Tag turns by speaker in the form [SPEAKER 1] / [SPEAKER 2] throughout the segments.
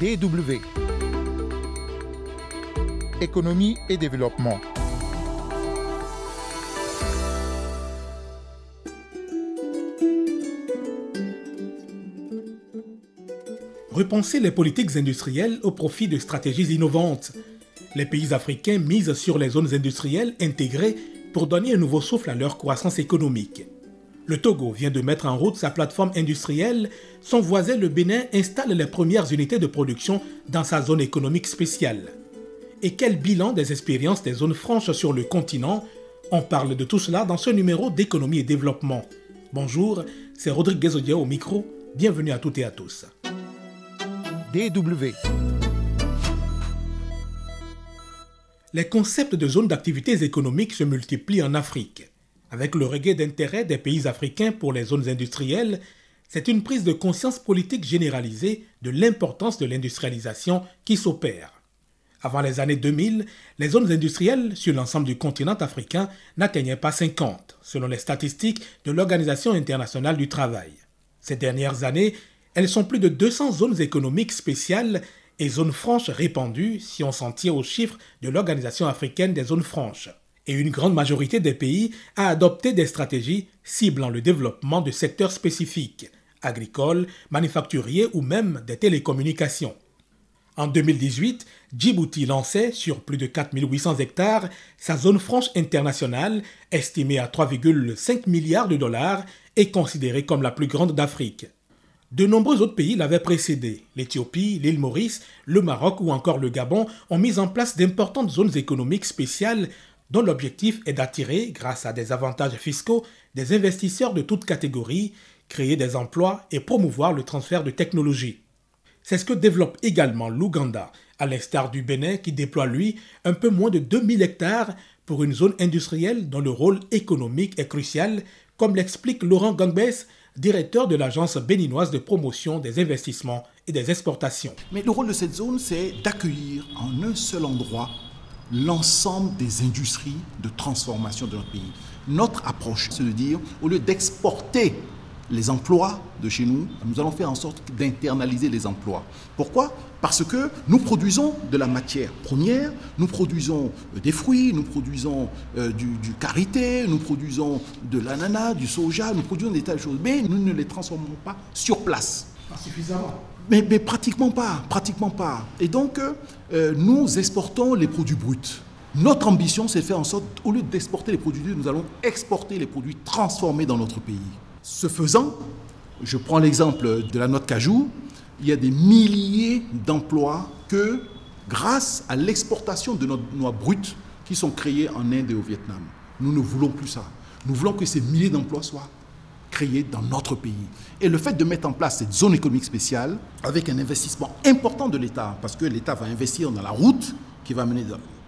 [SPEAKER 1] DW. Économie et développement.
[SPEAKER 2] Repenser les politiques industrielles au profit de stratégies innovantes. Les pays africains misent sur les zones industrielles intégrées pour donner un nouveau souffle à leur croissance économique. Le Togo vient de mettre en route sa plateforme industrielle. Son voisin, le Bénin, installe les premières unités de production dans sa zone économique spéciale. Et quel bilan des expériences des zones franches sur le continent? On parle de tout cela dans ce numéro d'économie et développement. Bonjour, c'est Rodrigue Guézodia au micro. Bienvenue à toutes et à tous.
[SPEAKER 1] DW.
[SPEAKER 2] Les concepts de zones d'activités économiques se multiplient en Afrique. Avec le regain d'intérêt des pays africains pour les zones industrielles, c'est une prise de conscience politique généralisée de l'importance de l'industrialisation qui s'opère. Avant les années 2000, les zones industrielles sur l'ensemble du continent africain n'atteignaient pas 50, selon les statistiques de l'Organisation internationale du travail. Ces dernières années, elles sont plus de 200 zones économiques spéciales et zones franches répandues si on s'en tient aux chiffres de l'Organisation africaine des zones franches et une grande majorité des pays a adopté des stratégies ciblant le développement de secteurs spécifiques, agricoles, manufacturiers ou même des télécommunications. En 2018, Djibouti lançait, sur plus de 4800 hectares, sa zone franche internationale, estimée à 3,5 milliards de dollars et considérée comme la plus grande d'Afrique. De nombreux autres pays l'avaient précédé. L'Éthiopie, l'île Maurice, le Maroc ou encore le Gabon ont mis en place d'importantes zones économiques spéciales dont l'objectif est d'attirer, grâce à des avantages fiscaux, des investisseurs de toutes catégories, créer des emplois et promouvoir le transfert de technologies. C'est ce que développe également l'Ouganda, à l'instar du Bénin qui déploie lui un peu moins de 2000 hectares pour une zone industrielle dont le rôle économique est crucial, comme l'explique Laurent Gangbès, directeur de l'agence béninoise de promotion des investissements et des exportations.
[SPEAKER 3] Mais le rôle de cette zone, c'est d'accueillir en un seul endroit l'ensemble des industries de transformation de notre pays. Notre approche, c'est de dire, au lieu d'exporter les emplois de chez nous, nous allons faire en sorte d'internaliser les emplois. Pourquoi? Parce que nous produisons de la matière première, nous produisons euh, des fruits, nous produisons euh, du, du, karité, nous produisons de l'ananas, du soja, nous produisons des tas de choses, mais nous ne les transformons pas sur place.
[SPEAKER 2] Pas suffisamment.
[SPEAKER 3] Mais, pratiquement pas, pratiquement pas. Et donc, euh, nous exportons les produits bruts. Notre ambition, c'est de faire en sorte, au lieu d'exporter les produits bruts, nous allons exporter les produits transformés dans notre pays. Ce faisant, je prends l'exemple de la noix de cajou, il y a des milliers d'emplois que, grâce à l'exportation de notre noix brute, qui sont créés en Inde et au Vietnam. Nous ne voulons plus ça. Nous voulons que ces milliers d'emplois soient créés dans notre pays. Et le fait de mettre en place cette zone économique spéciale, avec un investissement important de l'État, parce que l'État va investir dans la route qui va mener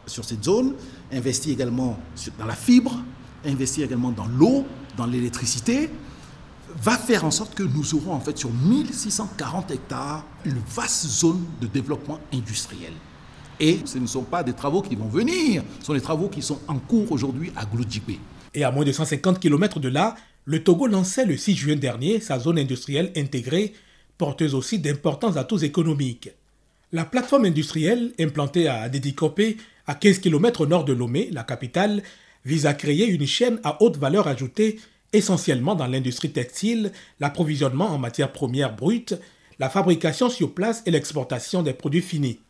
[SPEAKER 3] sur cette zone, investir également dans la fibre, investir également dans l'eau, dans l'électricité, va faire en sorte que nous aurons en fait sur 1640 hectares une vaste zone de développement industriel. Et ce ne sont pas des travaux qui vont venir, ce sont des travaux qui sont en cours aujourd'hui à Glodjibé.
[SPEAKER 2] Et à moins de 150 km de là, le Togo lançait le 6 juin dernier sa zone industrielle intégrée, porteuse aussi d'importants atouts économiques. La plateforme industrielle, implantée à Adedikopé, à 15 km au nord de Lomé, la capitale, vise à créer une chaîne à haute valeur ajoutée, essentiellement dans l'industrie textile, l'approvisionnement en matières premières brutes, la fabrication sur place et l'exportation des produits finis.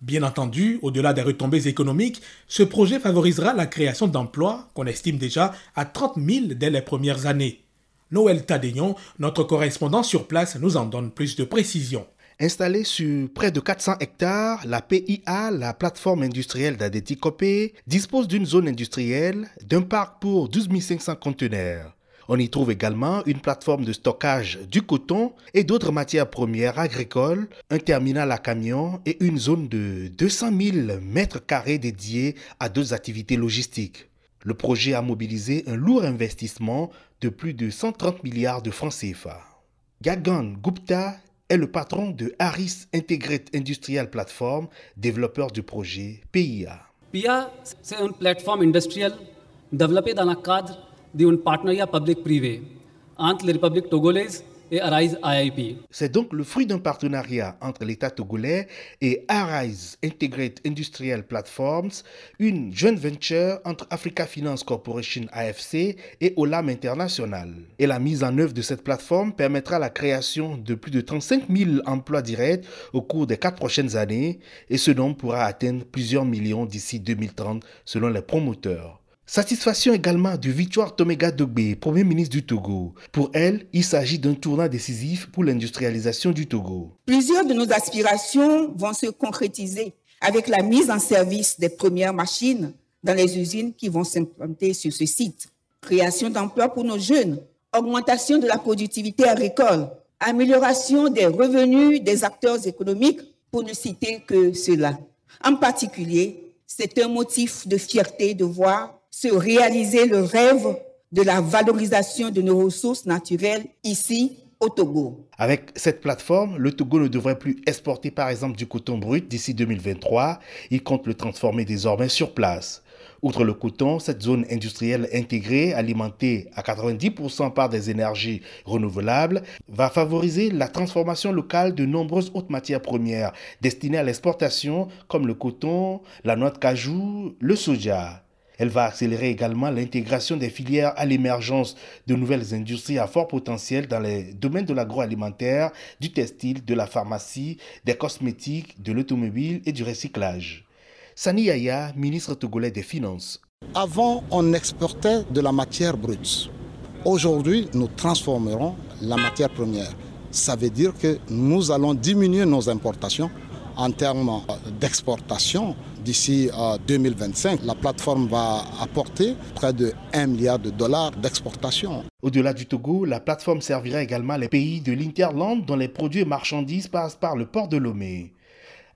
[SPEAKER 2] Bien entendu, au-delà des retombées économiques, ce projet favorisera la création d'emplois qu'on estime déjà à 30 000 dès les premières années. Noël Tadéignon, notre correspondant sur place, nous en donne plus de précisions.
[SPEAKER 4] Installée sur près de 400 hectares, la PIA, la plateforme industrielle d'Adetikopé, dispose d'une zone industrielle, d'un parc pour 12 500 conteneurs. On y trouve également une plateforme de stockage du coton et d'autres matières premières agricoles, un terminal à camions et une zone de 200 000 mètres carrés dédiée à d'autres activités logistiques. Le projet a mobilisé un lourd investissement de plus de 130 milliards de francs CFA. Gagan Gupta est le patron de Harris Integrated Industrial Platform, développeur du projet PIA.
[SPEAKER 5] PIA, c'est une plateforme industrielle développée dans le cadre public-privé entre la République togolaise et Arise IIP.
[SPEAKER 4] C'est donc le fruit d'un partenariat entre l'État togolais et Arise Integrated Industrial Platforms, une joint venture entre Africa Finance Corporation AFC et Olam International. Et la mise en œuvre de cette plateforme permettra la création de plus de 35 000 emplois directs au cours des quatre prochaines années et ce nombre pourra atteindre plusieurs millions d'ici 2030 selon les promoteurs. Satisfaction également de Victoire Tomega Dogbe, Premier ministre du Togo. Pour elle, il s'agit d'un tournant décisif pour l'industrialisation du Togo.
[SPEAKER 6] Plusieurs de nos aspirations vont se concrétiser avec la mise en service des premières machines dans les usines qui vont s'implanter sur ce site. Création d'emplois pour nos jeunes, augmentation de la productivité agricole, amélioration des revenus des acteurs économiques, pour ne citer que cela. En particulier, c'est un motif de fierté de voir se réaliser le rêve de la valorisation de nos ressources naturelles ici au Togo.
[SPEAKER 4] Avec cette plateforme, le Togo ne devrait plus exporter par exemple du coton brut d'ici 2023. Il compte le transformer désormais sur place. Outre le coton, cette zone industrielle intégrée, alimentée à 90% par des énergies renouvelables, va favoriser la transformation locale de nombreuses autres matières premières destinées à l'exportation comme le coton, la noix de cajou, le soja. Elle va accélérer également l'intégration des filières à l'émergence de nouvelles industries à fort potentiel dans les domaines de l'agroalimentaire, du textile, de la pharmacie, des cosmétiques, de l'automobile et du recyclage. Sani Yaya, ministre togolais des Finances.
[SPEAKER 7] Avant, on exportait de la matière brute. Aujourd'hui, nous transformerons la matière première. Ça veut dire que nous allons diminuer nos importations en termes d'exportation d'ici à 2025, la plateforme va apporter près de 1 milliard de dollars d'exportation.
[SPEAKER 4] Au-delà du Togo, la plateforme servira également les pays de l'Interland dont les produits et marchandises passent par le port de Lomé.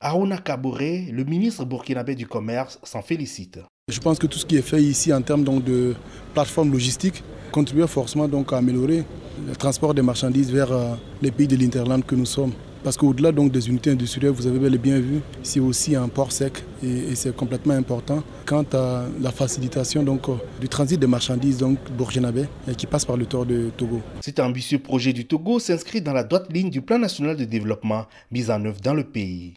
[SPEAKER 4] Aruna Kabouré, le ministre burkinabé du Commerce, s'en félicite.
[SPEAKER 8] Je pense que tout ce qui est fait ici en termes donc, de plateforme logistique contribue forcément donc, à améliorer le transport des marchandises vers euh, les pays de l'Interland que nous sommes. Parce qu'au-delà donc des unités industrielles, vous avez bel et bien vu, c'est aussi un port sec et, c'est complètement important quant à la facilitation donc, euh, du transit des marchandises donc burkinabé qui passe par le tour de Togo.
[SPEAKER 4] Cet ambitieux projet du Togo s'inscrit dans la droite ligne du plan national de développement mis en œuvre dans le pays.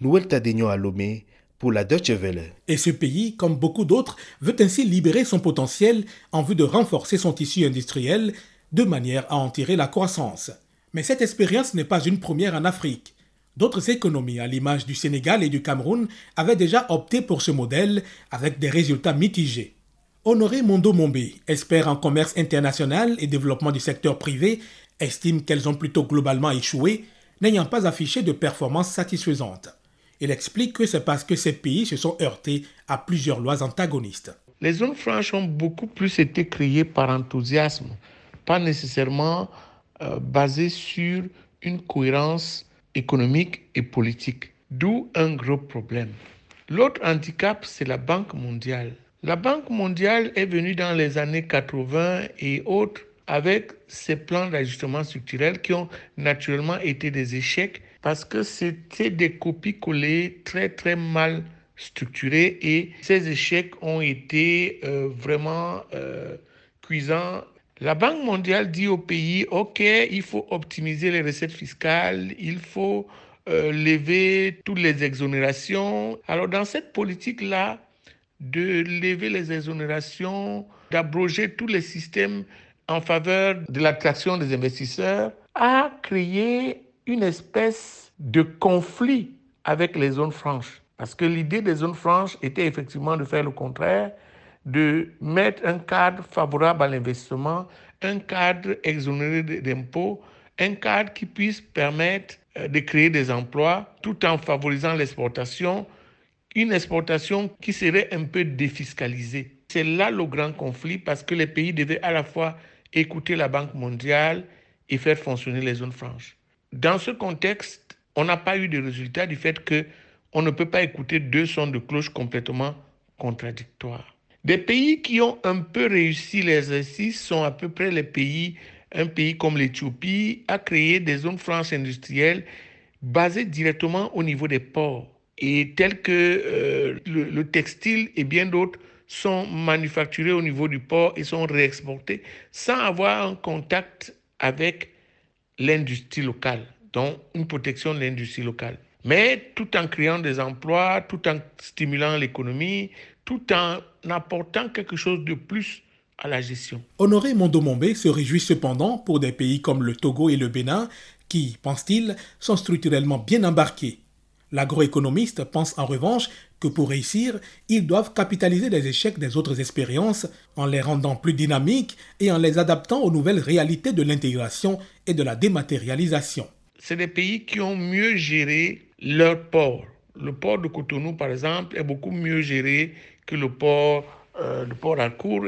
[SPEAKER 4] Noël Tadegno à Lomé pour la Deutsche Welle.
[SPEAKER 2] Et ce pays, comme beaucoup d'autres, veut ainsi libérer son potentiel en vue de renforcer son tissu industriel de manière à en tirer la croissance. Mais cette expérience n'est pas une première en Afrique. D'autres économies, à l'image du Sénégal et du Cameroun, avaient déjà opté pour ce modèle avec des résultats mitigés. Honoré Mondo Mombe, expert en commerce international et développement du secteur privé, estime qu'elles ont plutôt globalement échoué, n'ayant pas affiché de performances satisfaisantes. Il explique que c'est parce que ces pays se sont heurtés à plusieurs lois antagonistes.
[SPEAKER 9] Les zones franches ont beaucoup plus été créées par enthousiasme, pas nécessairement euh, basé sur une cohérence économique et politique, d'où un gros problème. L'autre handicap, c'est la Banque mondiale. La Banque mondiale est venue dans les années 80 et autres avec ses plans d'ajustement structurel qui ont naturellement été des échecs parce que c'était des copies-collées très très mal structurées et ces échecs ont été euh, vraiment euh, cuisants la Banque mondiale dit au pays, OK, il faut optimiser les recettes fiscales, il faut euh, lever toutes les exonérations. Alors dans cette politique-là, de lever les exonérations, d'abroger tous les systèmes en faveur de l'attraction des investisseurs, a créé une espèce de conflit avec les zones franches. Parce que l'idée des zones franches était effectivement de faire le contraire, de mettre un cadre favorable à l'investissement, un cadre exonéré d'impôts, un cadre qui puisse permettre euh, de créer des emplois tout en favorisant l'exportation, une exportation qui serait un peu défiscalisée. C'est là le grand conflit parce que les pays devaient à la fois écouter la Banque mondiale et faire fonctionner les zones franches. Dans ce contexte, on n'a pas eu de résultat du fait que on ne peut pas écouter deux sons de cloche complètement contradictoires. Des pays qui ont un peu réussi l'exercice sont à peu près les pays, un pays comme l'Éthiopie a créé des zones franches industrielles basées directement au niveau des ports et telles que euh, le, textile et bien d'autres sont manufacturés au niveau du port et sont réexportés sans avoir un contact avec l'industrie locale, donc une protection de l'industrie locale. Mais tout en créant des emplois, tout en stimulant l'économie, tout en apportant quelque chose de plus à la gestion.
[SPEAKER 2] Honoré Mondomombe se réjouit cependant pour des pays comme le Togo et le Bénin qui, pense-t-il, sont structurellement bien embarqués. L'agroéconomiste pense en revanche que pour réussir, ils doivent capitaliser les échecs des autres expériences en les rendant plus dynamiques et en les adaptant aux nouvelles réalités de l'intégration et de la dématérialisation.
[SPEAKER 9] C'est des pays qui ont mieux géré leur port. Le port de Cotonou, par exemple, est beaucoup mieux géré que le port, euh, port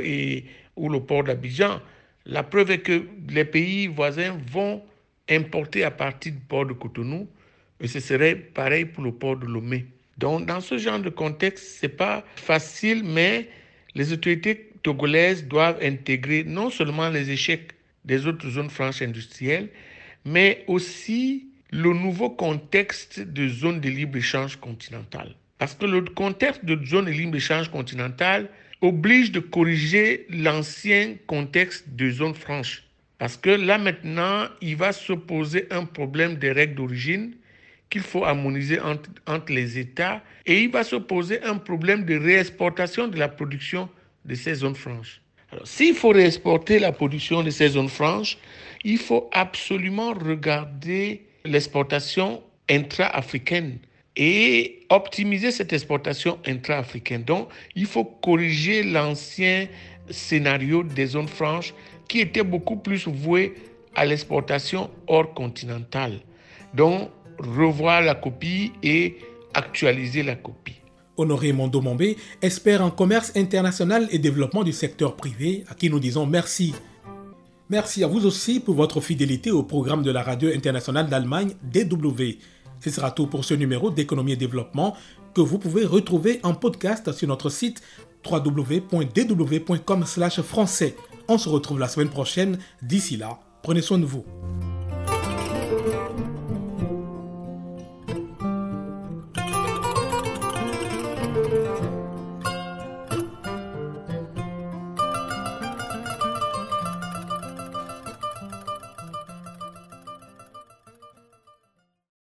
[SPEAKER 9] et, ou le port d'Abidjan. La preuve est que les pays voisins vont importer à partir du port de Cotonou, et ce serait pareil pour le port de Lomé. Donc, dans ce genre de contexte, c'est pas facile, mais les autorités togolaises doivent intégrer non seulement les échecs des autres zones franches industrielles, mais aussi le nouveau contexte de zone de libre-échange continentale. Parce que le contexte de zone de libre-échange continentale oblige de corriger l'ancien contexte de zone franche. Parce que là maintenant, il va se poser un problème des règles d'origine qu'il faut harmoniser entre, entre, les États et il va se poser un problème de réexportation de la production de ces zones franches. Alors, s'il faut réexporter la production de ces zones franches, il faut absolument regarder l'exportation intra-africaine et optimiser cette exportation intra-africaine. Donc, il faut corriger l'ancien scénario des zones franches qui était beaucoup plus voué à l'exportation hors continentale. Donc, revoir la copie et actualiser la copie.
[SPEAKER 2] Honoré Mondomombe espère un commerce international et développement du secteur privé, à qui nous disons merci. Merci à vous aussi pour votre fidélité au programme de la radio internationale d'Allemagne DW. Ce sera tout pour ce numéro d'économie et développement que vous pouvez retrouver en podcast sur notre site www.dw.com/français. On se retrouve la semaine prochaine. D'ici là, prenez soin de vous.